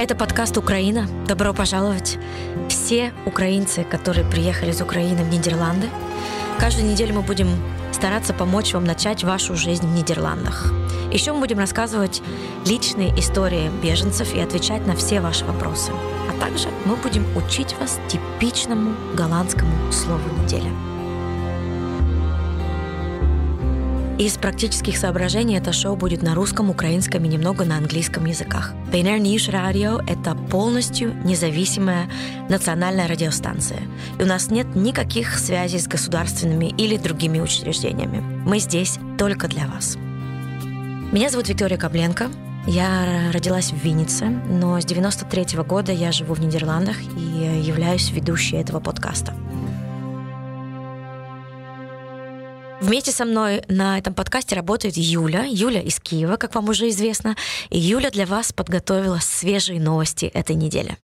Это подкаст «Украина». Добро пожаловать. Все украинцы, которые приехали из Украины в Нидерланды, каждую неделю мы будем стараться помочь вам начать вашу жизнь в Нидерландах. Еще мы будем рассказывать личные истории беженцев и отвечать на все ваши вопросы. А также мы будем учить вас типичному голландскому слову недели. Из практических соображений это шоу будет на русском, украинском и немного на английском языках. BNR News Radio — это полностью независимая национальная радиостанция. И у нас нет никаких связей с государственными или другими учреждениями. Мы здесь только для вас. Меня зовут Виктория Кобленко. Я родилась в Виннице, но с 93 -го года я живу в Нидерландах и являюсь ведущей этого подкаста. Вместе со мной на этом подкасте работает Юля. Юля из Киева, как вам уже известно. И Юля для вас подготовила свежие новости этой недели.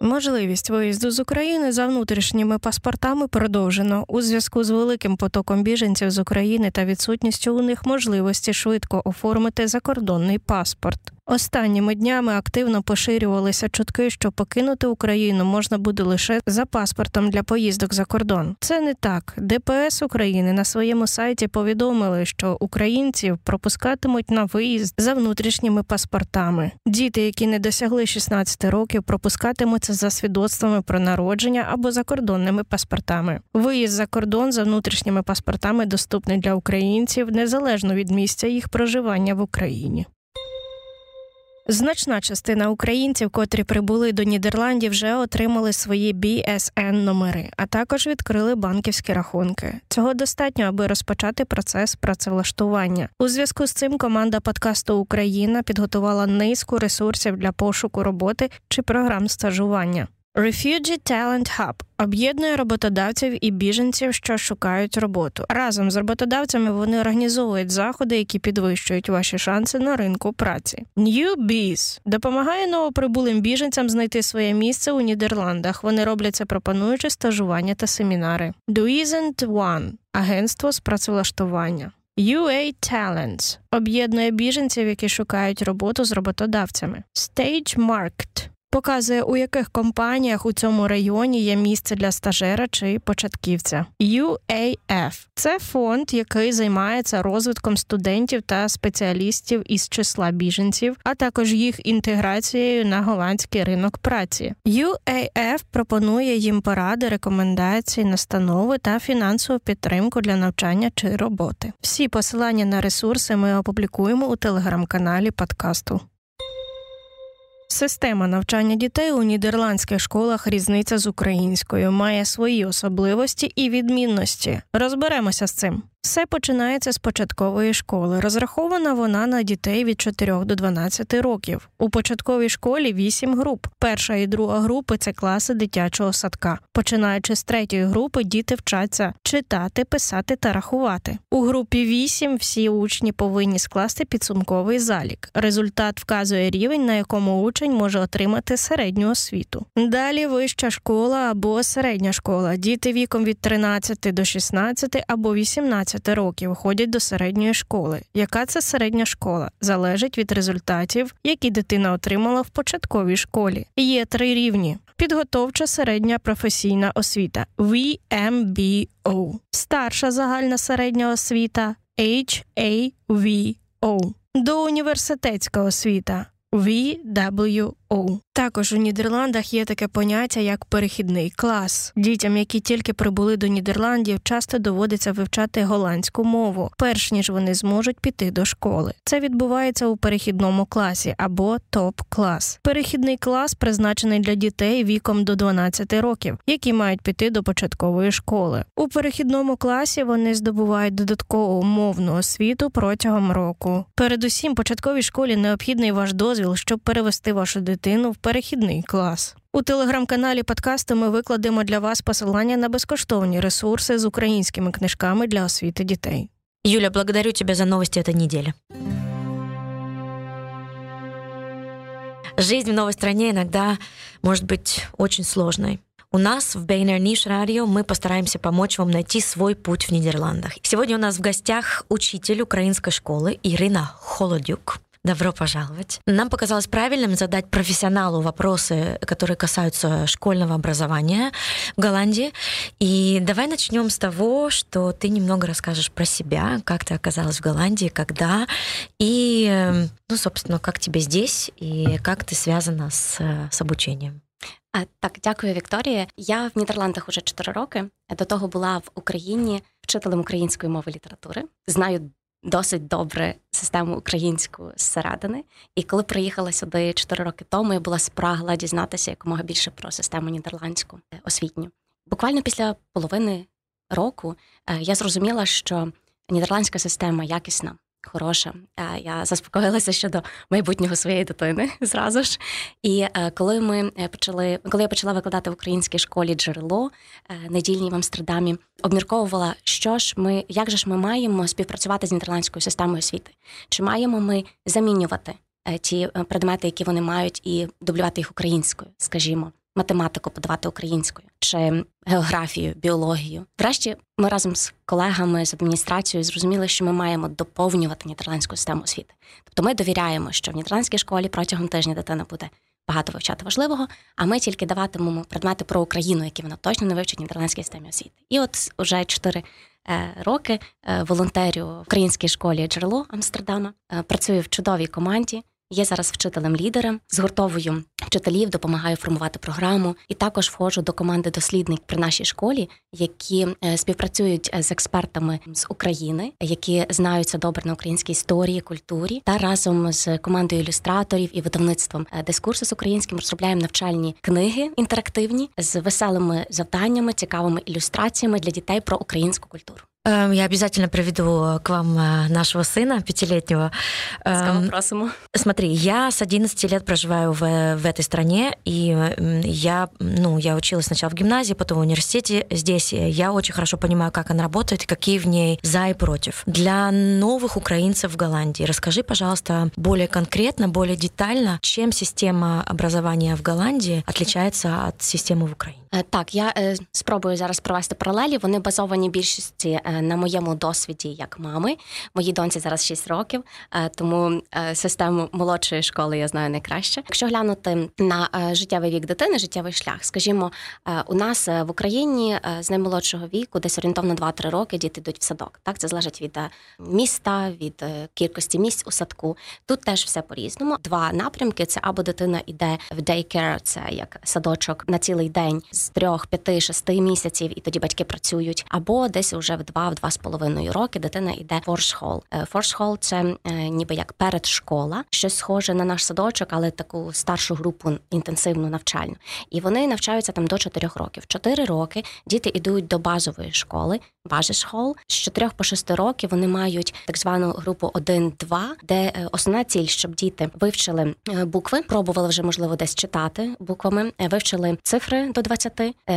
Можливість виїзду з України за внутрішніми паспортами продовжено у зв'язку з великим потоком біженців з України та відсутністю у них можливості швидко оформити закордонний паспорт. Останніми днями активно поширювалися чутки, що покинути Україну можна буде лише за паспортом для поїздок за кордон. Це не так. ДПС України на своєму сайті повідомили, що українців пропускатимуть на виїзд за внутрішніми паспортами. Діти, які не досягли 16 років, пропускатимуться за свідоцтвами про народження або закордонними паспортами. Виїзд за кордон за внутрішніми паспортами доступний для українців незалежно від місця їх проживання в Україні. Значна частина українців, котрі прибули до Нідерландів, вже отримали свої BSN номери, а також відкрили банківські рахунки. Цього достатньо, аби розпочати процес працевлаштування. У зв'язку з цим команда подкасту Україна підготувала низку ресурсів для пошуку роботи чи програм стажування. Refugee Talent Hub об'єднує роботодавців і біженців, що шукають роботу. Разом з роботодавцями вони організовують заходи, які підвищують ваші шанси на ринку праці. New Bees допомагає новоприбулим біженцям знайти своє місце у Нідерландах. Вони роблять це пропонуючи стажування та семінари. Duisend One – агентство з працевлаштування. UA Talents об'єднує біженців, які шукають роботу з роботодавцями. Stage Market показує, у яких компаніях у цьому районі є місце для стажера чи початківця. UAF – це фонд, який займається розвитком студентів та спеціалістів із числа біженців, а також їх інтеграцією на голландський ринок праці. UAF пропонує їм поради, рекомендації, настанови та фінансову підтримку для навчання чи роботи. Всі посилання на ресурси ми опублікуємо у телеграм-каналі подкасту. Система навчання дітей у нідерландських школах різниця з українською, має свої особливості і відмінності. Розберемося з цим. Все починається з початкової школи. Розрахована вона на дітей від 4 до 12 років. У початковій школі 8 груп. Перша і друга групи це класи дитячого садка. Починаючи з третьої групи, діти вчаться читати, писати та рахувати. У групі 8 всі учні повинні скласти підсумковий залік. Результат вказує рівень, на якому учень може отримати середню освіту. Далі вища школа або середня школа. Діти віком від 13 до 16 або 18 15 років ходять до середньої школи. Яка це середня школа? Залежить від результатів, які дитина отримала в початковій школі. Є три рівні: підготовча середня професійна освіта VMBO, старша загальна середня освіта HAVO, доуніверситетська освіта VWO. Також у Нідерландах є таке поняття як перехідний клас. Дітям, які тільки прибули до Нідерландів, часто доводиться вивчати голландську мову, перш ніж вони зможуть піти до школи. Це відбувається у перехідному класі або топ-клас. Перехідний клас призначений для дітей віком до 12 років, які мають піти до початкової школи. У перехідному класі вони здобувають додаткову мовну освіту протягом року. Передусім, початковій школі необхідний ваш дозвіл, щоб перевести вашу дитину в перехідний клас. У телеграм-каналі подкасту ми викладемо для вас посилання на безкоштовні ресурси з українськими книжками для освіти дітей. Юля, благодарю тебя за новости этой недели. Жизнь в новой стране иногда может быть очень сложной. У нас в Бейнер Ниш Радио мы постараемся помочь вам найти свой путь в Нидерландах. Сегодня у нас в гостях учитель украинской школы Ирина Холодюк. Добро пожаловать. Нам показалось правильным задать профессионалу вопросы, которые касаются школьного образования в Голландии. И давай начнем с того, что ты немного расскажешь про себя, как ты оказалась в Голландии, когда, и, ну, собственно, как тебе здесь, и как ты связана с, с обучением. Так, дякую, Вікторія. Я в Нідерландах уже 4 роки. До того була в Україні вчителем української мови літератури. Знаю досить добре систему українську зсередини. І коли приїхала сюди 4 роки тому, я була спрагла дізнатися якомога більше про систему нідерландську е, освітню. Буквально після половини року е, я зрозуміла, що нідерландська система якісна, хороша. Я заспокоїлася щодо майбутнього своєї дитини зразу ж. І е, коли ми е, почали, коли я почала викладати в українській школі джерело е, недільній в Амстердамі, обмірковувала, що ж ми, як же ж ми маємо співпрацювати з нідерландською системою освіти? Чи маємо ми замінювати ті предмети, які вони мають, і дублювати їх українською, скажімо? Математику подавати українською чи географію, біологію. Врешті ми разом з колегами з адміністрацією зрозуміли, що ми маємо доповнювати нідерландську систему освіти. Тобто ми довіряємо, що в нідерландській школі протягом тижня дитина буде багато вивчати важливого, а ми тільки даватимемо предмети про Україну, які вона точно не вивчить в нідерландській системі освіти. І от уже чотири е, роки е, волонтерю в українській школі джерело Амстердама е, працюю в чудовій команді. Є зараз вчителем-лідером, згуртовую вчителів, допомагаю формувати програму, і також входжу до команди дослідник при нашій школі, які е, співпрацюють е, з експертами з України, які знаються добре на українській історії, культурі, та разом з командою ілюстраторів і видавництвом е, дискурсу з українським розробляємо навчальні книги інтерактивні з веселими завданнями, цікавими ілюстраціями для дітей про українську культуру. Эм, я обязательно приведу к вам э, нашего сына пятилетнего. Эм, просимо. Смотри, я с 11 лет проживаю в, в этой стране, и я, ну, я училась сначала в гимназии, потом в университете здесь. Я очень хорошо понимаю, как она работает, какие в ней за и против. Для новых украинцев в Голландии расскажи, пожалуйста, более конкретно, более детально, чем система образования в Голландии отличается от системы в Украине. Так, я спробую зараз провести паралелі. Вони базовані більшості на моєму досвіді як мами. Моїй доньці зараз 6 років, тому систему молодшої школи я знаю найкраще. Якщо глянути на життєвий вік дитини, життєвий шлях, скажімо, у нас в Україні з наймолодшого віку, десь орієнтовно 2-3 роки, діти йдуть в садок. Так, це залежить від міста, від кількості місць у садку. Тут теж все по-різному. Два напрямки: це або дитина йде в daycare, це як садочок на цілий день з трьох, п'яти, шести місяців, і тоді батьки працюють, або десь уже в два два в два з половиною роки дитина йде форшхол. Форшхол це е, ніби як передшкола, щось схоже на наш садочок, але таку старшу групу інтенсивну навчальну. І вони навчаються там до 4 років. Чотири роки діти йдуть до базової школи, базишхол. З 4 по 6 років вони мають так звану групу 1-2, де е, основна ціль, щоб діти вивчили е, букви, пробували вже можливо десь читати буквами, вивчили цифри до 20,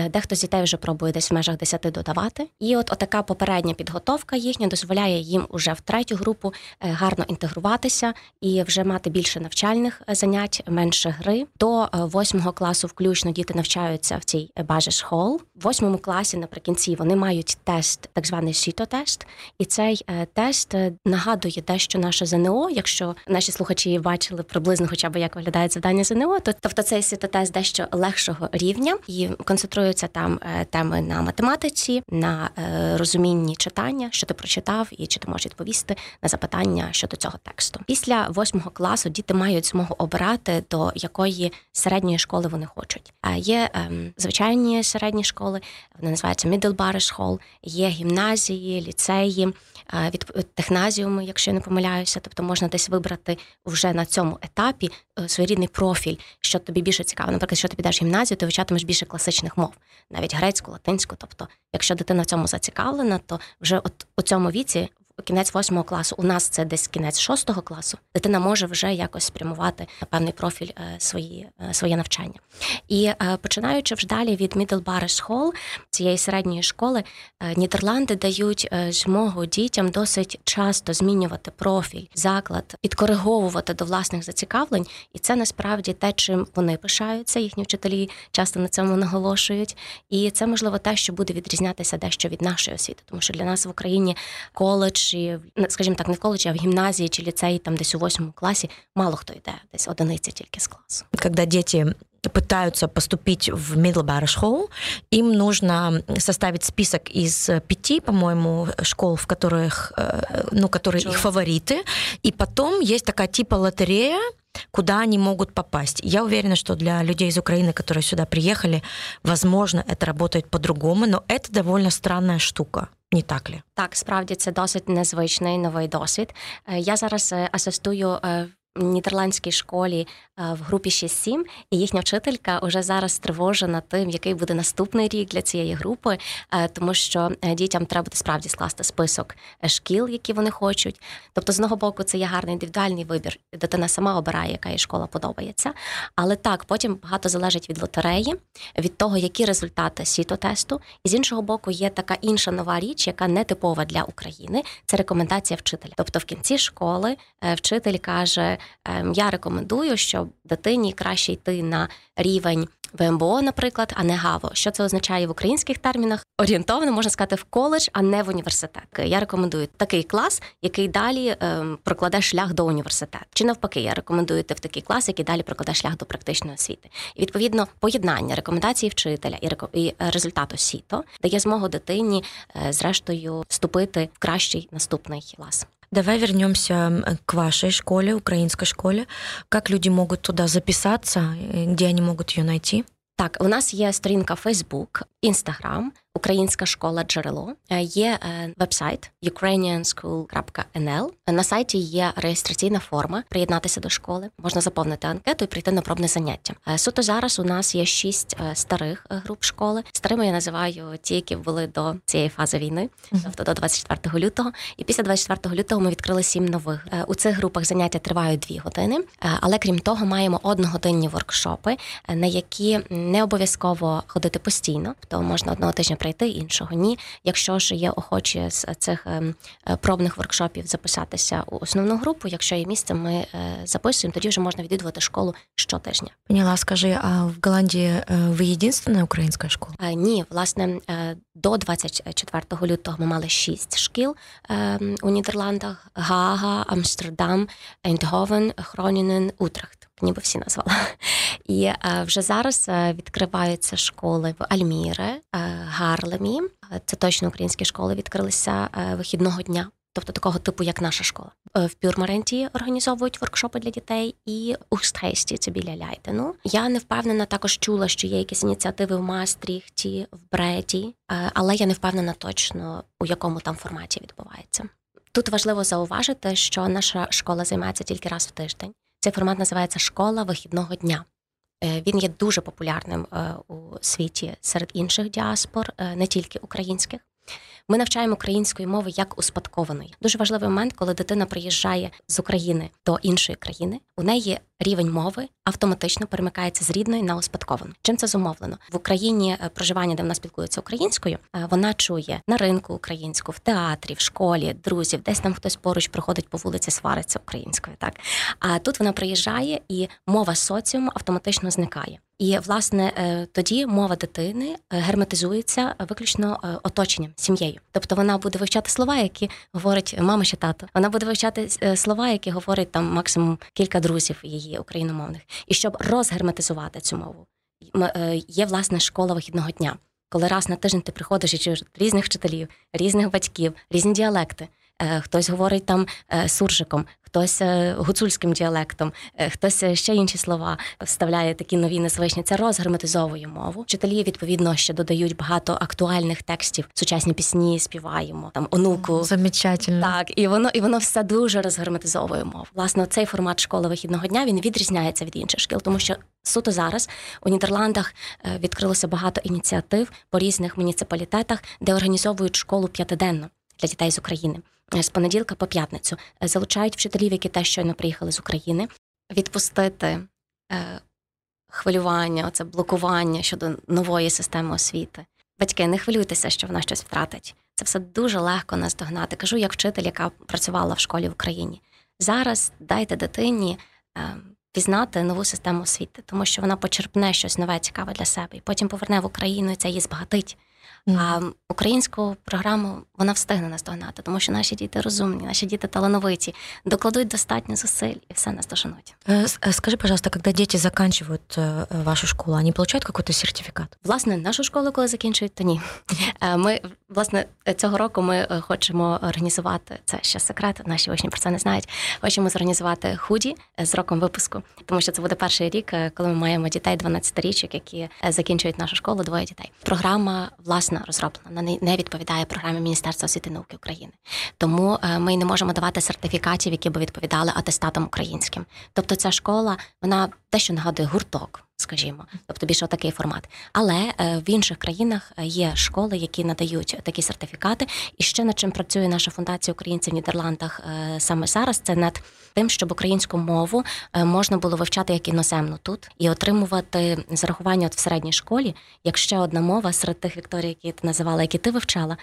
Дехто з дітей вже пробує десь в межах 10 додавати. І от отака попередня підготовка їхня дозволяє їм уже в третю групу е, гарно інтегруватися і вже мати більше навчальних е, занять, менше гри. До е, восьмого класу, включно діти навчаються в цій бажі школ. В восьмому класі наприкінці вони мають тест, так званий сітотест, і цей тест нагадує дещо наше ЗНО. Якщо наші слухачі бачили приблизно, хоча б як виглядає завдання ЗНО, то тобто цей сітотест дещо легшого рівня і концентруються там теми на математиці, на розумінні читання, що ти прочитав, і чи ти можеш відповісти на запитання щодо цього тексту. Після восьмого класу діти мають змогу обирати до якої середньої школи вони хочуть. Є ем, звичайні середні школи, вони називаються Middlebury Hall, є гімназії, ліцеї. Від техназіуму, якщо я не помиляюся, тобто можна десь вибрати вже на цьому етапі е, своєрідний профіль, що тобі більше цікаво. Наприклад, що ти підеш в гімназію, ти вивчатимеш більше класичних мов, навіть грецьку, латинську. Тобто, якщо дитина цьому зацікавлена, то вже от у цьому віці кінець восьмого класу. У нас це десь кінець шостого класу. Дитина може вже якось спрямувати певний профіль е, свої, е, своє навчання. І е, починаючи вже далі від Middlebury Hall, цієї середньої школи, Нідерланди дають змогу дітям досить часто змінювати профіль, заклад, підкориговувати до власних зацікавлень, і це насправді те, чим вони пишаються. Їхні вчителі часто на цьому наголошують. І це можливо те, що буде відрізнятися дещо від нашої освіти, тому що для нас в Україні коледж коледжі, скажімо так, не в коледжі, а в гімназії чи ліцеї, там десь у восьмому класі, мало хто йде, десь одиниця тільки з класу. Когда дети пытаются поступить в Middlebury School, им нужно составить список из пяти, по-моему, школ, в которых, э, ну, которые Чего? их фавориты, и потом есть такая типа лотерея, куда они могут попасть. Я уверена, что для людей из Украины, которые сюда приехали, возможно, это работает по-другому, но это довольно странная штука. Не так ли? Так, справді це досить незвичний новий досвід. Я зараз асистую нідерландській школі е, в групі 6-7, і їхня вчителька вже зараз стривожена тим, який буде наступний рік для цієї групи, е, тому що е, дітям треба буде справді скласти список шкіл, які вони хочуть. Тобто, з одного боку, це є гарний індивідуальний вибір. Дитина сама обирає, яка їй школа подобається. Але так, потім багато залежить від лотереї, від того, які результати сітотесту. І з іншого боку, є така інша нова річ, яка не типова для України. Це рекомендація вчителя. Тобто, в кінці школи вчитель каже. Ем, я рекомендую, щоб дитині краще йти на рівень ВМБО, наприклад, а не ГАВО. Що це означає в українських термінах? Орієнтовно можна сказати в коледж, а не в університет. Я рекомендую такий клас, який далі ем, прокладе шлях до університету. Чи навпаки, я рекомендую йти в такий клас, який далі прокладе шлях до практичної освіти. І відповідно поєднання рекомендацій вчителя і і результату сіто дає змогу дитині, е, зрештою, вступити в кращий наступний клас. Давай вернемся к вашей школе, украинской школе. Как люди могут туда записаться, где они могут ее найти? Так, у нас є сторінка Facebook, Instagram, Українська школа джерело. Е, є е, вебсайт ukrainianschool.nl. На сайті є реєстраційна форма приєднатися до школи. Можна заповнити анкету і прийти на пробне заняття. Е, суто зараз у нас є шість старих груп школи. Старими я називаю ті, які були до цієї фази війни, тобто до 24 лютого. І після 24 лютого ми відкрили сім нових. У цих групах заняття тривають дві години. Але крім того, маємо одногодинні воркшопи, на які не обов'язково ходити постійно, то можна одного тижня прийти, іншого ні. Якщо ж є охочі з цих ем, е, пробних воркшопів записатися у основну групу, якщо є місце, ми е, записуємо, тоді вже можна відвідувати школу щотижня. Поняла, скажи, а в Голландії е, ви єдинственна українська школа? Ні, власне, до 24 лютого ми мали шість шкіл ем, у Нідерландах: Гага, Амстердам, Ейндговен, Хронінен, Утрехт ніби всі назвала. І е, вже зараз е, відкриваються школи в Альміре, е, Гарлемі. Це точно українські школи відкрилися вихідного дня. Тобто такого типу, як наша школа. В Пюрмаренті організовують воркшопи для дітей, і у Стрейсті, це біля Ляйдену. Я не впевнена, також чула, що є якісь ініціативи в Мастріхті, в Бреті, але я не впевнена точно, у якому там форматі відбувається. Тут важливо зауважити, що наша школа займається тільки раз в тиждень. Цей формат називається Школа вихідного дня. Е, він є дуже популярним е, у світі серед інших діаспор, е, не тільки українських. Ми навчаємо української мови як успадкованої. Дуже важливий момент, коли дитина приїжджає з України до іншої країни. У неї рівень мови автоматично перемикається з рідної на успадковану. Чим це зумовлено в Україні е, проживання, де вона спілкується українською, е, вона чує на ринку українську, в театрі, в школі, друзів, десь там хтось поруч проходить по вулиці, свариться українською. Так а тут вона приїжджає, і мова соціуму автоматично зникає. І власне е, тоді мова дитини герметизується виключно оточенням сім'єю. Тобто вона буде вивчати слова, які говорить мама чи тато. Вона буде вивчати слова, які говорить там максимум кілька друзів її україномовних. І щоб розгерметизувати цю мову, е, є власне школа вихідного дня, коли раз на тиждень ти приходиш і чуєш різних вчителів, різних батьків, різні діалекти. Е, хтось говорить там е, суржиком, хтось гуцульським діалектом, хтось ще інші слова вставляє такі нові незвичні. Це розгерметизовує мову. Вчителі відповідно ще додають багато актуальних текстів, сучасні пісні співаємо там онуку. Замечательно. Так, і воно і воно все дуже розгерметизовує мову. Власне, цей формат школи вихідного дня він відрізняється від інших шкіл, тому що суто зараз у Нідерландах відкрилося багато ініціатив по різних муніципалітетах, де організовують школу п'ятиденно для дітей з України. Е, з понеділка по п'ятницю е, залучають вчителів, які теж щойно приїхали з України, відпустити е, хвилювання, оце блокування щодо нової системи освіти. Батьки, не хвилюйтеся, що вона щось втратить. Це все дуже легко наздогнати. Кажу, як вчитель, яка працювала в школі в Україні. Зараз дайте дитині пізнати нову систему освіти, тому що вона почерпне щось нове, цікаве для себе, і потім поверне в Україну і це її збагатить. А українську програму вона встигне наздогнати, тому що наші діти розумні, наші діти талановиті, докладуть достатньо зусиль і все нас дошануть. Скажи, пожалуйста, коли діти заканчивают вашу школу, вони получають якийсь сертифікат? Власне, нашу школу, коли закінчують, то ні. Ми власне цього року ми хочемо організувати це ще секрет. Наші учні про це не знають. Хочемо зорганізувати худі з роком випуску, тому що це буде перший рік, коли ми маємо дітей 12-річок, які закінчують нашу школу, двоє дітей. Програма власна розроблена, вона не відповідає програмі Міністерства освіти і науки України. Тому е, ми не можемо давати сертифікатів, які би відповідали атестатам українським. Тобто, ця школа вона дещо нагадує гурток. Скажімо, тобто більше такий формат. Але е, в інших країнах е, є школи, які надають такі сертифікати. І ще над чим працює наша фундація українців в Нідерландах саме зараз. Це над тим, щоб українську мову можна було вивчати як іноземну тут і отримувати зарахування от в середній школі. Як ще одна мова серед тих Вікторій, які ти називала, які ти вивчала.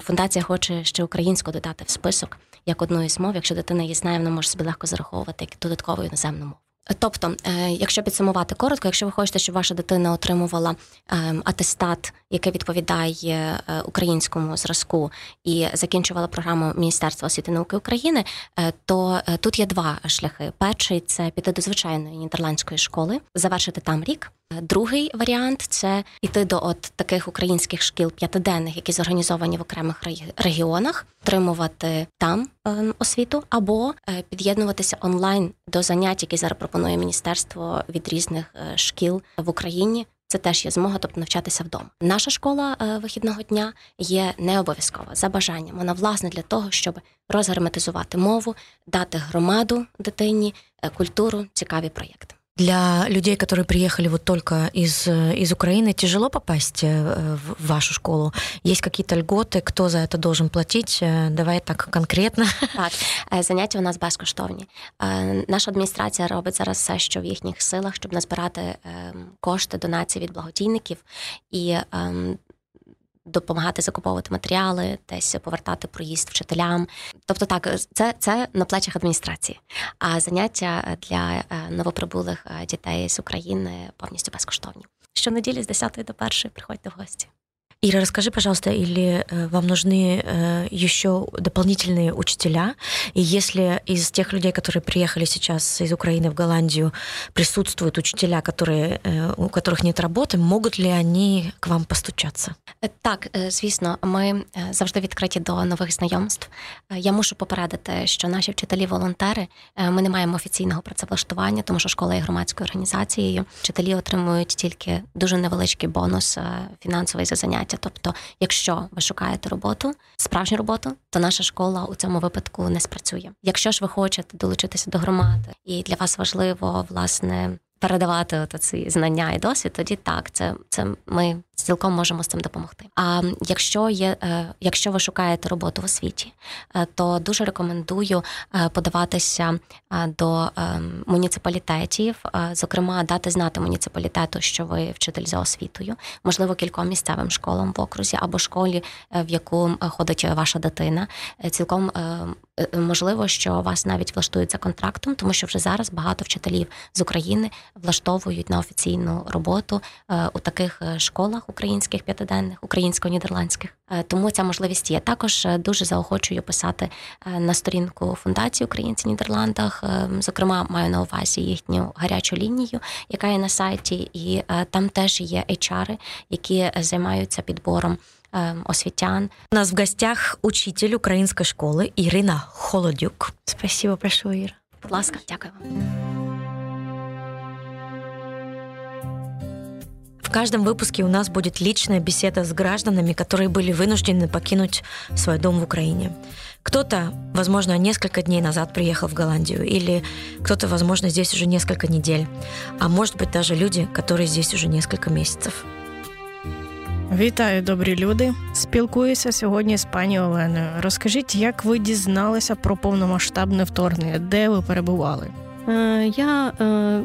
Фундація хоче ще українську додати в список як одну із мов. Якщо дитина її знає, вона може собі легко зараховувати як додаткову іноземну мову. Тобто, е, якщо підсумувати коротко, якщо ви хочете, щоб ваша дитина отримувала ем, атестат, який відповідає е, українському зразку, і закінчувала програму Міністерства освіти науки України, е, то тут є два шляхи: перший це піти до звичайної нідерландської школи, завершити там рік. Другий варіант це йти до от таких українських шкіл п'ятиденних, які зорганізовані в окремих регіонах, отримувати там ем, освіту, або е, під'єднуватися онлайн до занять, які зараз пропонує міністерство від різних е, шкіл в Україні. Це теж є змога, тобто навчатися вдома. Наша школа е, вихідного дня є не обов'язкова за бажанням. Вона власне для того, щоб розгерметизувати мову, дати громаду дитині, культуру, цікаві проєкти Для людей, которые приехали вот только из, из Украины, тяжело попасть э, в вашу школу? Есть какие-то льготы? Кто за это должен платить? Э, давай так конкретно. Так, э, заняття у нас безкоштовні. Наша адміністрація робить зараз все, що в їхніх силах, щоб назбирати кошти донації від благодійників і ем, допомагати закуповувати матеріали, десь повертати проїзд вчителям. Тобто, так, це це на плечах адміністрації. А заняття для е, новоприбулих е, дітей з України повністю безкоштовні. Щонеділі з 10 до 1 приходьте в гості. Ира, расскажи, пожалуйста, или э, вам нужны э, еще дополнительные учителя? И если из тех людей, которые приехали сейчас из Украины в Голландию, присутствуют учителя, которые, э, у которых нет работы, могут ли они к вам постучаться? Так, звісно, ми завжди відкриті до нових знайомств. Я мушу попередити, що наші вчителі-волонтери ми не маємо офіційного працевлаштування, тому що школа є громадською організацією. Вчителі отримують тільки дуже невеличкий бонус фінансовий за заняття заняття. Тобто, якщо ви шукаєте роботу, справжню роботу, то наша школа у цьому випадку не спрацює. Якщо ж ви хочете долучитися до громади, і для вас важливо власне передавати ці знання і досвід, тоді так, це це ми цілком можемо з цим допомогти. А якщо є, е, якщо ви шукаєте роботу в освіті, е, то дуже рекомендую е, подаватися до муніципалітетів, зокрема, дати знати муніципалітету, що ви вчитель за освітою, можливо, кільком місцевим школам в окрузі або школі, в яку ходить ваша дитина. Цілком можливо, що вас навіть влаштують за контрактом, тому що вже зараз багато вчителів з України влаштовують на офіційну роботу у таких школах українських п'ятиденних, українсько-нідерландських. Е, тому ця можливість є. Також е, дуже заохочую писати е, на сторінку фундації Українці Нідерландах. Зокрема, маю на увазі їхню гарячу лінію, яка є на сайті, і там теж є HR, які займаються підбором. освітян. У нас в гостях учитель української школи Ірина Холодюк. Спасибо большое, Іра. Будь ласка, дякую вам. В каждом выпуске у нас будет личная беседа с гражданами, которые были вынуждены покинуть свой дом в Украине. Кто-то, возможно, несколько дней назад приехал в Голландию, или кто-то, возможно, здесь уже несколько недель, а может быть даже люди, которые здесь уже несколько месяцев. Вітаю, добрі люди. Спілкуюся сьогодні з пані Оленою. Розкажіть, як ви дізналися про повномасштабне вторгнення, де ви перебували? Е, я е,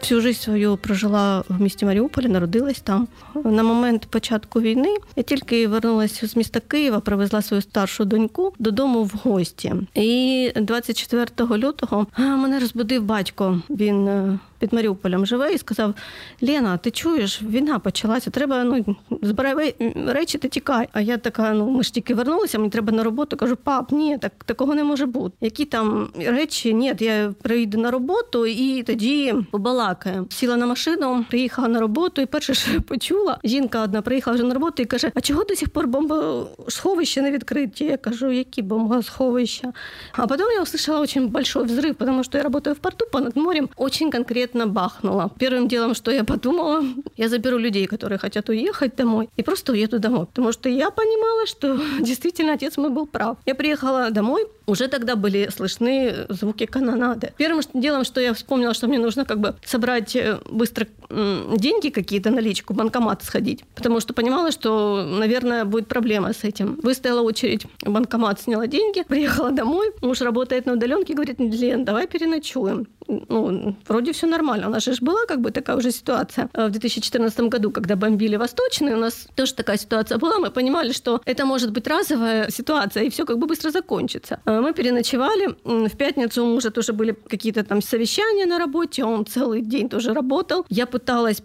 Всю життя свою прожила в місті Маріуполі, народилась там. На момент початку війни я тільки вернулася з міста Києва, привезла свою старшу доньку додому в гості. І 24 лютого мене розбудив батько. Він е, під Маріуполем живе і сказав: Лена, ти чуєш, війна почалася, треба ну, збирай речі, ти тікай. А я така, ну ми ж тільки вернулися, мені треба на роботу. Кажу, пап, ні, так такого не може бути. Які там речі? Ні, я приїду на роботу і тоді побалакаю. Сіла на машину, приїхала на роботу, і перше, що я почула, жінка одна приїхала вже на роботу і каже: А чого до сих пор бомбосховища не відкриті? Я кажу, які бомбосховища? А потім я услышала очень большой взрыв, потому что я работаю в порту понад морем, очень конкретно бахнуло. Первым делом, что я подумала, я заберу людей, которые хотят уехать домой, и просто уеду домой. Потому что я понимала, что действительно отец мой был прав. Я приехала домой, уже тогда были слышны звуки канонады. Первым делом, что я вспомнила, что мне нужно как бы собрать э, быстро деньги какие-то, наличку, банкомат сходить, потому что понимала, что, наверное, будет проблема с этим. Выстояла очередь, банкомат сняла деньги, приехала домой, муж работает на удаленке, говорит, Лен, давай переночуем ну, вроде все нормально. У нас же была как бы такая уже ситуация э, в 2014 году, когда бомбили Восточный, у нас тоже такая ситуация была. Мы понимали, что это может быть разовая ситуация, и все как бы быстро закончится. Э, мы переночевали. В пятницу у мужа тоже были какие-то там совещания на работе, он целый день тоже работал. Я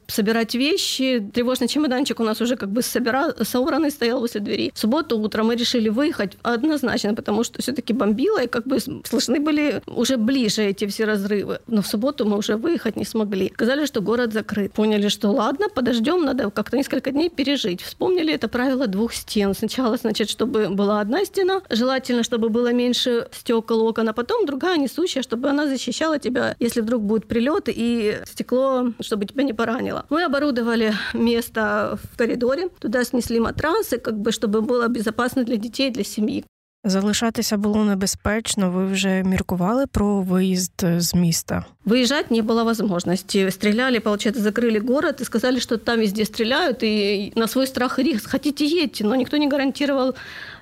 собирать вещи. Тревожный чемоданчик у нас уже как бы собира... собранный стоял возле двери. В субботу утром мы решили выехать однозначно, потому что все-таки бомбило, и как бы слышны были уже ближе эти все разрывы но в субботу мы уже выехать не смогли. Сказали, что город закрыт. Поняли, что ладно, подождем, надо как-то несколько дней пережить. Вспомнили это правило двух стен. Сначала, значит, чтобы была одна стена, желательно, чтобы было меньше стекол окон, а потом другая несущая, чтобы она защищала тебя, если вдруг будет прилет, и стекло, чтобы тебя не поранило. Мы оборудовали место в коридоре, туда снесли матрасы, как бы, чтобы было безопасно для детей, для семьи. Залишатися було небезпечно. Ви вже міркували про виїзд з міста? Выезжать не было возможности. Стреляли, получается, закрыли город и сказали, что там везде стреляют, и на свой страх и риск хотите едьте, но никто не гарантировал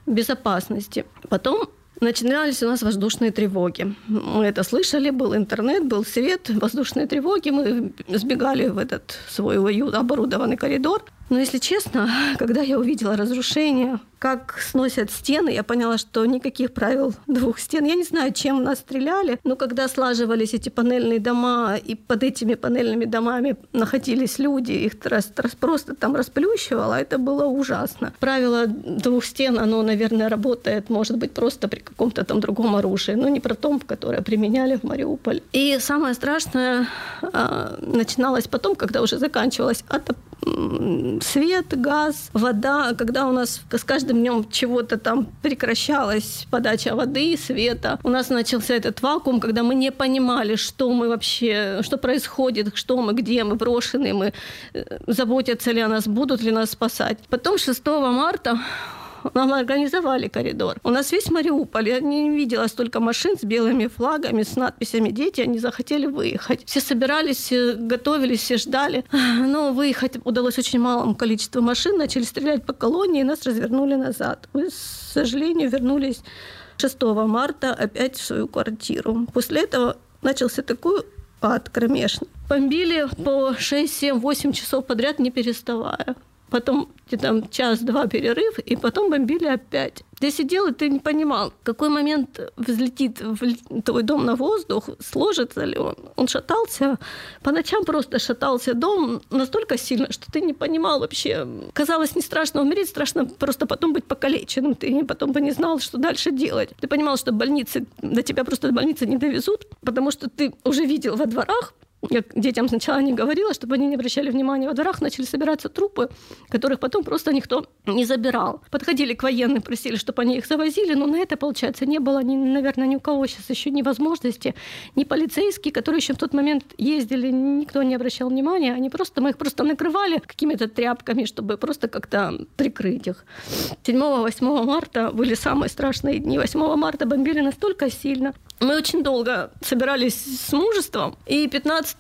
безопасности. Потом начинались у нас воздушные тревоги. Мы это слышали, был интернет, был свет, воздушные тревоги. Мы сбегали в этот свой оборудованный коридор. Но если честно, когда я увидела разрушение, как сносят стены, я поняла, что никаких правил двух стен. Я не знаю, чем нас стреляли, но когда слаживались эти панельные дома, и под этими панельными домами находились люди, их раз, раз просто там расплющивало, это было ужасно. Правило двух стен, оно, наверное, работает, может быть, просто при каком-то там другом оружии, но не про том, которое применяли в Мариуполь. И самое страшное а, начиналось потом, когда уже заканчивалось отоп свет, газ, вода, когда у нас с каждым днем чего-то там прекращалась подача воды, света, у нас начался этот вакуум, когда мы не понимали, что мы вообще, что происходит, что мы, где мы, брошены мы, э, заботятся ли о нас, будут ли нас спасать. Потом 6 марта нам организовали коридор. У нас весь Мариуполь. Я не видела столько машин с белыми флагами, с надписями «Дети». Они захотели выехать. Все собирались, готовились, все ждали. Но выехать удалось очень малому количеству машин. Начали стрелять по колонии, и нас развернули назад. Мы, к сожалению, вернулись 6 марта опять в свою квартиру. После этого начался такой ад кромешный. Бомбили по 6, 7, 8 часов подряд, не переставая потом там час-два перерыв, и потом бомбили опять. Ты сидел, и ты не понимал, в какой момент взлетит в твой дом на воздух, сложится ли он. Он шатался, по ночам просто шатался дом настолько сильно, что ты не понимал вообще. Казалось, не страшно умереть, страшно просто потом быть покалеченным. Ты потом бы не знал, что дальше делать. Ты понимал, что больницы, до тебя просто больницы не довезут, потому что ты уже видел во дворах я детям сначала не говорила, чтобы они не обращали внимания. Во дворах начали собираться трупы, которых потом просто никто не забирал. Подходили к военным, просили, чтобы они их завозили, но на это, получается, не было, ни, наверное, ни у кого сейчас еще ни возможности, ни полицейские, которые еще в тот момент ездили, никто не обращал внимания. Они просто, мы их просто накрывали какими-то тряпками, чтобы просто как-то прикрыть их. 7-8 марта были самые страшные дни. 8 марта бомбили настолько сильно, мы очень долго собирались с мужеством, и 15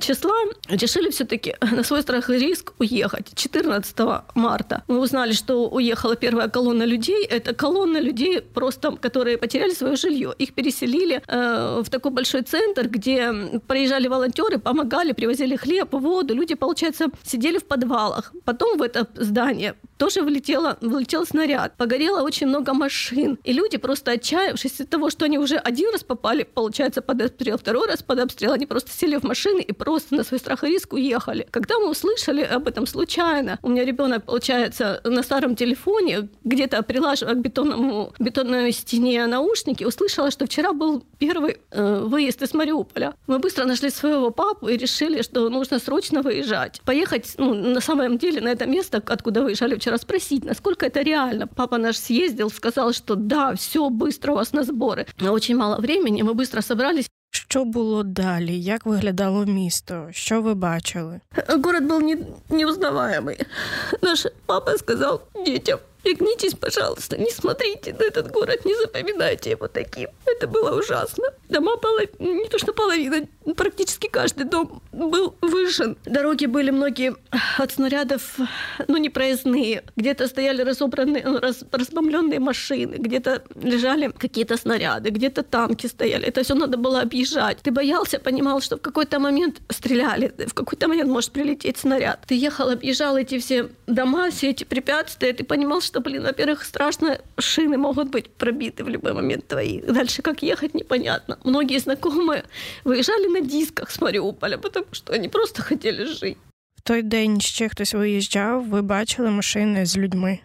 числа решили все-таки на свой страх и риск уехать. 14 марта мы узнали, что уехала первая колонна людей. Это колонна людей, просто которые потеряли свое жилье. Их переселили э, в такой большой центр, где приезжали волонтеры, помогали, привозили хлеб, воду. Люди, получается, сидели в подвалах. Потом в это здание тоже влетело, влетел снаряд. Погорело очень много машин. И люди, просто отчаявшись от того, что они уже один раз попали, получается, под обстрел, второй раз под обстрел, они просто сели в машины и просто на свой страх и риск уехали. Когда мы услышали об этом случайно, у меня ребенок, получается, на старом телефоне, где-то прилаживая к бетонному, бетонной стене наушники, услышала, что вчера был первый э, выезд из Мариуполя. Мы быстро нашли своего папу и решили, что нужно срочно выезжать. Поехать, ну, на самом деле, на это место, откуда выезжали вчера, спросить, насколько это реально. Папа наш съездил, сказал, что да, все, быстро у вас на сборы. Очень мало времени, мы быстро собрались. Що було далі? Як виглядало місто? Що ви бачили? Город был не, неузнаваемый. Наш папа сказал детям, Пригнитесь, пожалуйста, не смотрите на этот город, не запоминайте его таким. Это было ужасно. Дома половина, не то что половина, практически каждый дом был выжжен. Дороги были многие от снарядов, ну, не проездные. Где-то стояли разобранные, раз, разбомбленные машины, где-то лежали какие-то снаряды, где-то танки стояли. Это все надо было объезжать. Ты боялся, понимал, что в какой-то момент стреляли, в какой-то момент может прилететь снаряд. Ты ехал, объезжал эти все дома, все эти препятствия, ты понимал, что, блин, во-первых, страшно, шины могут быть пробиты в любой момент твои. Дальше как ехать, непонятно. Многие знакомые выезжали на дисках с Маріуполя, потому що вони просто хотіли жити. В той день ще хтось виїжджав, ви бачили машини з людьми.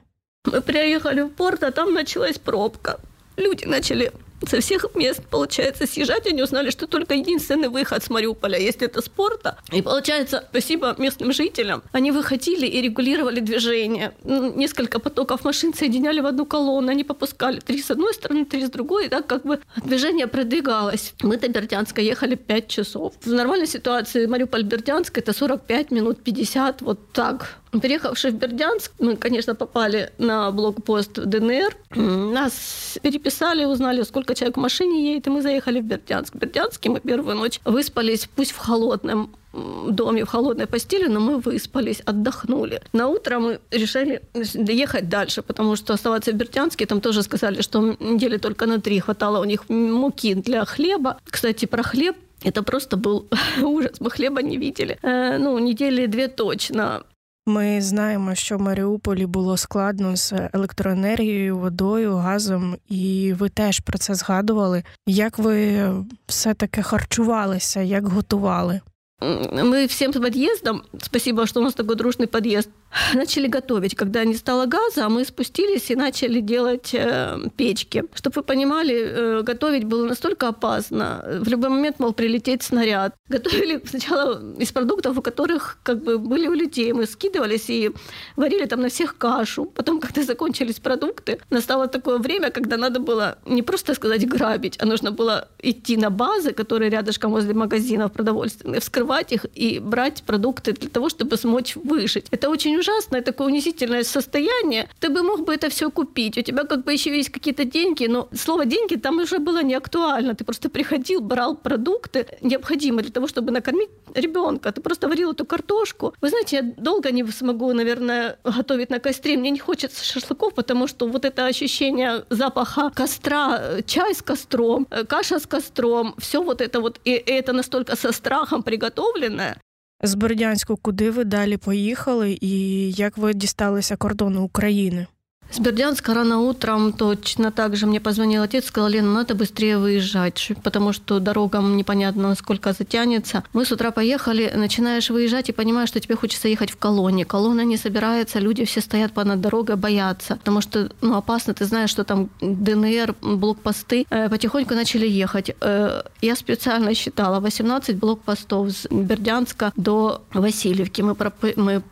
Мы приехали в порт, а там началась пробка. Люди начали со всех мест, получается, съезжать. Они узнали, что только единственный выход с Мариуполя есть это спорта. И получается, спасибо местным жителям, они выходили и регулировали движение. Ну, несколько потоков машин соединяли в одну колонну, они попускали три с одной стороны, три с другой, и так как бы движение продвигалось. Мы до Бердянска ехали 5 часов. В нормальной ситуации Мариуполь-Бердянск это 45 минут, 50, вот так. Переехавши в Бердянск, мы, конечно, попали на блокпост ДНР. Нас переписали, узнали, сколько человек в машине едет, и мы заехали в Бердянск. В Бердянске мы первую ночь выспались, пусть в холодном доме в холодной постели, но мы выспались, отдохнули. На утро мы решили ехать дальше, потому что оставаться в Бердянске, там тоже сказали, что недели только на три хватало у них муки для хлеба. Кстати, про хлеб это просто был ужас. Мы хлеба не видели. Э, ну, недели две точно. Ми знаємо, що в Маріуполі було складно з електроенергією, водою, газом, і ви теж про це згадували. Як ви все таки харчувалися, як готували? Мы всем подъездом, спасибо, что у нас такой дружный подъезд, начали готовить. Когда не стало газа, мы спустились и начали делать э, печки. Чтобы вы понимали, э, готовить было настолько опасно. В любой момент мол прилететь снаряд. Готовили сначала из продуктов, у которых как бы были у людей. Мы скидывались и варили там на всех кашу. Потом, когда закончились продукты, настало такое время, когда надо было не просто сказать грабить, а нужно было идти на базы, которые рядышком возле магазинов продовольственных, вскрывать их и брать продукты для того, чтобы смочь выжить. Это очень ужасное, такое унизительное состояние. Ты бы мог бы это все купить. У тебя как бы еще есть какие-то деньги, но слово деньги там уже было не актуально. Ты просто приходил, брал продукты, необходимые для того, чтобы накормить ребенка. Ты просто варил эту картошку. Вы знаете, я долго не смогу, наверное, готовить на костре. Мне не хочется шашлыков, потому что вот это ощущение запаха костра, чай с костром, каша с костром, все вот это вот, и это настолько со страхом приготовленное, З Бердянську куди ви далі поїхали і як ви дісталися кордону України? С Бердянска рано утром точно так же мне позвонил отец, сказал, Лена, надо быстрее выезжать, потому что дорога непонятно сколько затянется. Мы с утра поехали, начинаешь выезжать и понимаешь, что тебе хочется ехать в колонне. Колонна не собирается, люди все стоят понад дорогой, боятся, потому что ну, опасно, ты знаешь, что там ДНР, блокпосты. Э, потихоньку начали ехать. Э, я специально считала 18 блокпостов с Бердянска до Васильевки. Мы, мы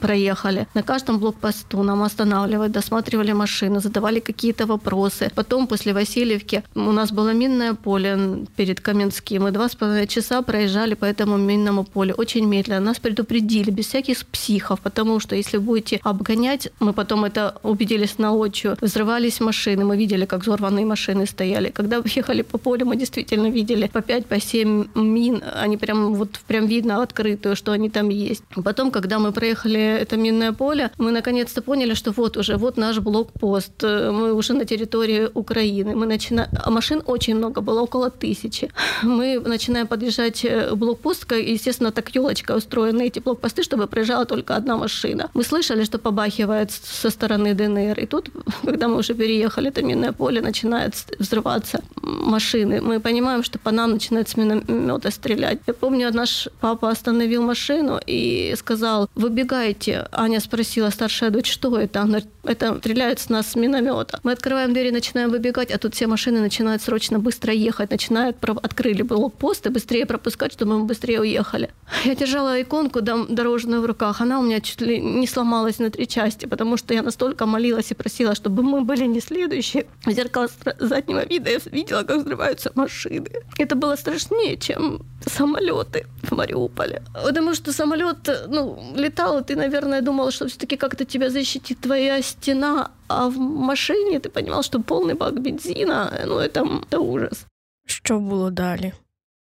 проехали. На каждом блокпосту нам останавливали, досматривали машины, задавали какие-то вопросы. Потом после Васильевки у нас было минное поле перед Каменским. Мы два с половиной часа проезжали по этому минному полю очень медленно. Нас предупредили без всяких психов, потому что если будете обгонять, мы потом это убедились на ночью, взрывались машины, мы видели, как взорванные машины стояли. Когда ехали по полю, мы действительно видели по 5, по 7 мин, они прям вот прям видно открытую, что они там есть. Потом, когда мы проехали это минное поле, мы наконец-то поняли, что вот уже, вот наш блокпост, э, мы уже на территории Украины. Мы начинаем... Машин очень много, было около тысячи. Мы начинаем подъезжать э, блокпост, естественно, так елочка устроены эти блокпосты, чтобы проезжала только одна машина. Мы слышали, что побахивает со стороны ДНР. И тут, когда мы уже переехали, это минное поле, начинает взрываться машины. Мы понимаем, что по нам начинают с миномета стрелять. Я помню, наш папа остановил машину и сказал, выбегайте. Аня спросила, старшая дочь, что это? Она это стреляют с нас с миномета. Мы открываем двери, начинаем выбегать, а тут все машины начинают срочно быстро ехать, начинают, открыли блокпост и быстрее пропускать, чтобы мы быстрее уехали. Я держала иконку дорожную в руках, она у меня чуть ли не сломалась на три части, потому что я настолько молилась и просила, чтобы мы были не следующие. В зеркало заднего вида я видела, как взрываются машины. Это было страшнее, чем самолеты в Мариуполе. Потому что самолет ну, летал, и ты, наверное, думал, что все-таки как-то тебя защитит твоя стена, а в машине ты понимал, что полный бак бензина, ну это, это ужас. Що було далі?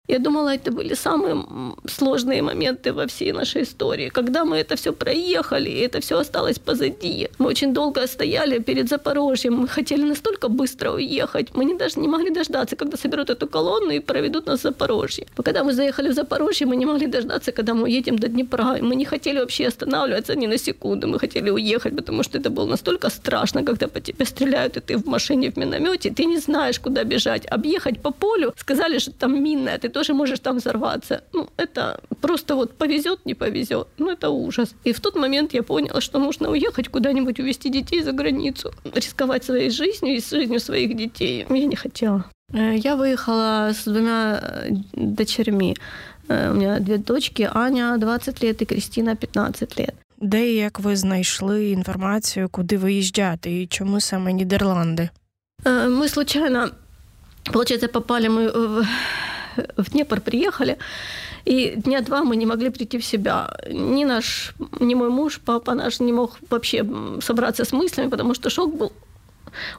Я думала, это были самые сложные моменты во всей нашей истории. Когда мы это все проехали, и это все осталось позади. Мы очень долго стояли перед Запорожьем. Мы хотели настолько быстро уехать. Мы не, даже не могли дождаться, когда соберут эту колонну и проведут нас в Запорожье. Когда мы заехали в Запорожье, мы не могли дождаться, когда мы едем до Днепра. Мы не хотели вообще останавливаться ни на секунду. Мы хотели уехать, потому что это было настолько страшно, когда по тебе стреляют, и ты в машине в миномете, ты не знаешь, куда бежать. Объехать по полю, сказали, что там минная, тоже можешь там взорваться. Ну, это просто вот повезет, не повезет. Ну, это ужас. И в тот момент я поняла, что нужно уехать куда-нибудь, увезти детей за границу. Рисковать своей жизнью и жизнью своих детей я не хотела. Э, я выехала с двумя э, дочерьми. Э, у меня две дочки, Аня 20 лет и Кристина 15 лет. Де і як ви знайшли інформацію, куди виїжджати і чому саме Нідерланди? Мы случайно, получается, попали мы в в Днепр приехали, и дня два мы не могли прийти в себя. Ни наш, ни мой муж, папа наш не мог вообще собраться с мыслями, потому что шок был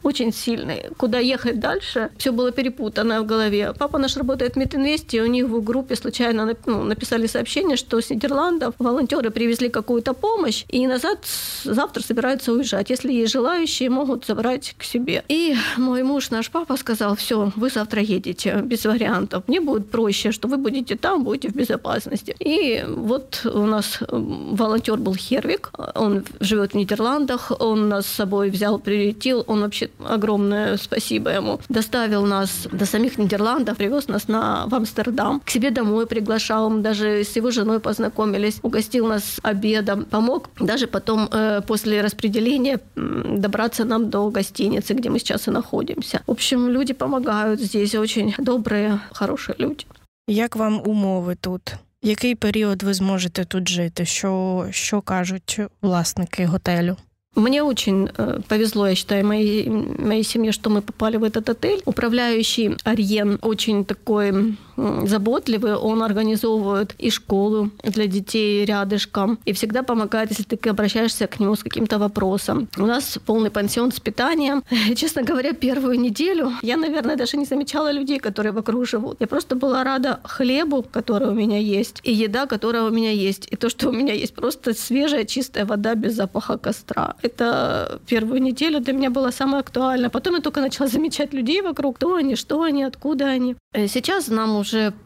очень сильный. Куда ехать дальше? Все было перепутано в голове. Папа наш работает в Мединвесте, у них в группе случайно ну, написали сообщение, что с Нидерландов волонтеры привезли какую-то помощь, и назад завтра собираются уезжать. Если есть желающие, могут забрать к себе. И мой муж, наш папа, сказал, все, вы завтра едете, без вариантов. Мне будет проще, что вы будете там, будете в безопасности. И вот у нас волонтер был Хервик, он живет в Нидерландах, он нас с собой взял, прилетел, он вообще огромное спасибо ему. Доставил нас до самих Нидерландов, привез нас на, в Амстердам. К себе домой приглашал, мы даже с его женой познакомились, угостил нас обедом, помог даже потом э, после распределения добраться нам до гостиницы, где мы сейчас и находимся. В общем, люди помогают здесь, очень добрые, хорошие люди. Як вам умови тут? Який період ви зможете тут жити? Що, що кажуть власники готелю? Мне очень э, повезло, я считаю, моей, моей семье, что мы попали в этот отель. Управляющий Арьен очень такой заботливый, он организовывает и школу для детей рядышком, и всегда помогает, если ты обращаешься к нему с каким-то вопросом. У нас полный пансион с питанием. Честно говоря, первую неделю я, наверное, даже не замечала людей, которые вокруг живут. Я просто была рада хлебу, который у меня есть, и еда, которая у меня есть, и то, что у меня есть просто свежая, чистая вода без запаха костра. Это первую неделю для меня было самое актуальное. Потом я только начала замечать людей вокруг, кто они, что они, откуда они. Э, сейчас нам уже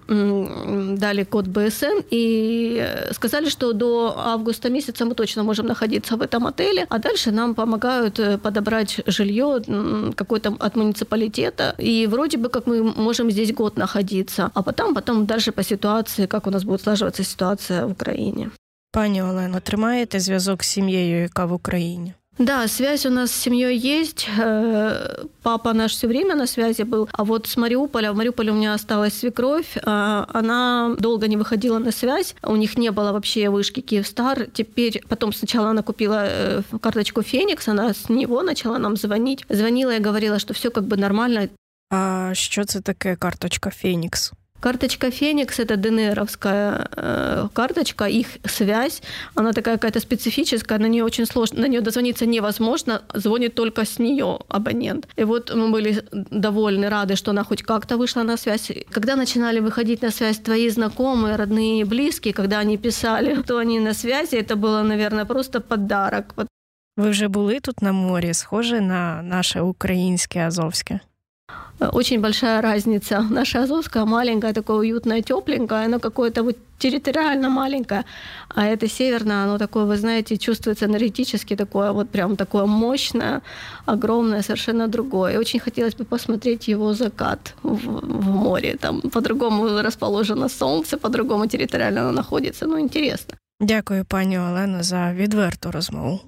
дали код БСН и сказали, что до августа месяца мы точно можем находиться в этом отеле, а дальше нам помогают э, подобрать жилье какое-то от муниципалитета, и вроде бы как мы можем здесь год находиться, а потом, потом дальше по ситуации, как у нас будет слаживаться ситуация в Украине. Пані Олено, тримаєте зв'язок з сім'єю, яка в Україні? Да, связь у нас с семьей есть. Э, папа наш все время на связи был. А вот с Мариуполя, в Мариуполе у меня осталась свекровь. А, она долго не выходила на связь. У них не было вообще вышки Киевстар. Теперь, потом сначала она купила э, карточку Феникс, она с него начала нам звонить. Звонила и говорила, что все как бы нормально. А что это такая карточка Феникс? Карточка Феникс – это ДНРовская э, карточка, их связь, она такая какая-то специфическая, на нее очень сложно, на нее дозвониться невозможно, звонит только с нее абонент. И вот мы были довольны, рады, что она хоть как-то вышла на связь. Когда начинали выходить на связь твои знакомые, родные, близкие, когда они писали, то они на связи, это было, наверное, просто подарок. Ви вже були тут на морі, схоже на наше українське Азовське? Очень большая разница. Наша Азовская маленькая, такое уютное, тепленькое, оно какое-то вот территориально маленькое, а это северное, оно такое, вы знаете, чувствуется энергетически такое, вот прям такое мощное, огромное, совершенно другое. И очень хотелось бы посмотреть его закат в, в море. Там по-другому расположено солнце, по-другому территориально оно находится. Ну, интересно. Дякую, пані Олено, за відверту розмову.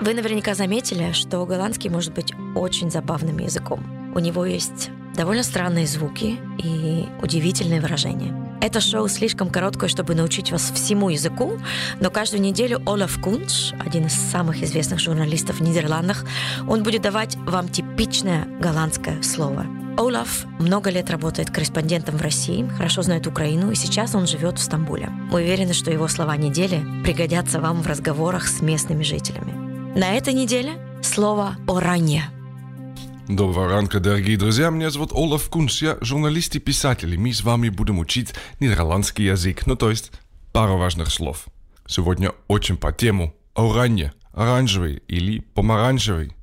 Вы наверняка заметили, что голландский может быть очень забавным языком. У него есть довольно странные звуки и удивительные выражения. Это шоу слишком короткое, чтобы научить вас всему языку, но каждую неделю Олаф Кунш, один из самых известных журналистов в Нидерландах, он будет давать вам типичное голландское слово. Олаф много лет работает корреспондентом в России, хорошо знает Украину, и сейчас он живет в Стамбуле. Мы уверены, что его слова недели пригодятся вам в разговорах с местными жителями. На этой неделе слово «орanje». Доброго ранка, дорогие друзья. Меня зовут Олаф Кунш. Я журналист и писатель, и мы с вами будем учить нидерландский язык, ну то есть пару важных слов. Сегодня очень по тему «оранье», «оранжевый» или «помаранчевый».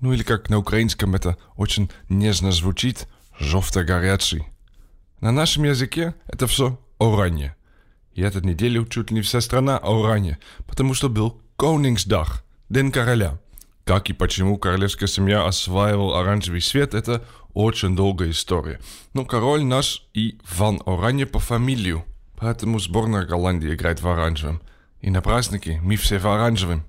Ну или как на украинском это очень нежно звучит «жовто-горячий». На нашем языке это все «оранье». И эту неделю чуть не вся страна «оранье», потому что был Koningsdag – День короля. Как и почему королевская семья осваивал оранжевый свет, это очень долгая история. Но король наш и Ван Оранье по фамилию, поэтому сборная Голландии играет в оранжевом. И на празднике мы все в оранжевом.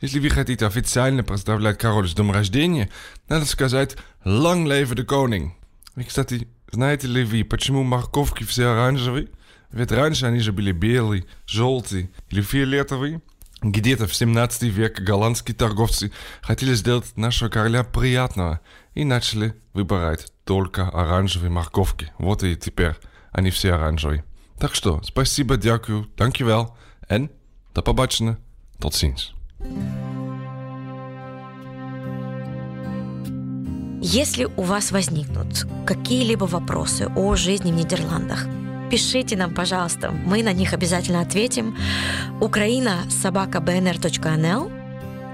Если вы хотите официально поздравлять король с днем рождения, надо сказать «Long live the koning». И, кстати, знаете ли вы, почему морковки все оранжевые? Ведь раньше они же были белые, желтые или фиолетовые. Где-то в 17 веке голландские торговцы хотели сделать нашего короля приятного и начали выбирать только оранжевые морковки. Вот и теперь они все оранжевые. Так что, спасибо, дякую, dankjewel en до побачення, tot ziens. Если у вас возникнут какие-либо вопросы о жизни в Нидерландах – пишите нам, пожалуйста. Мы на них обязательно ответим. Украина собака bnr.nl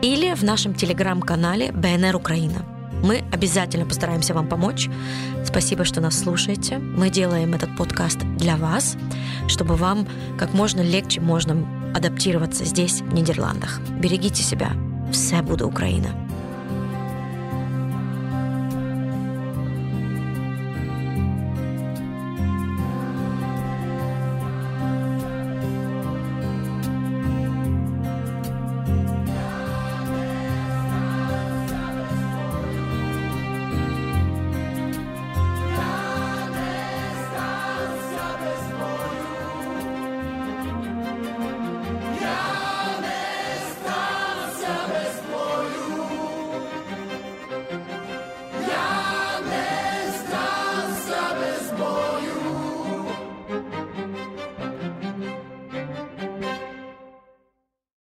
или в нашем телеграм-канале БНР Украина. Мы обязательно постараемся вам помочь. Спасибо, что нас слушаете. Мы делаем этот подкаст для вас, чтобы вам как можно легче можно адаптироваться здесь, в Нидерландах. Берегите себя. Все буде Україна.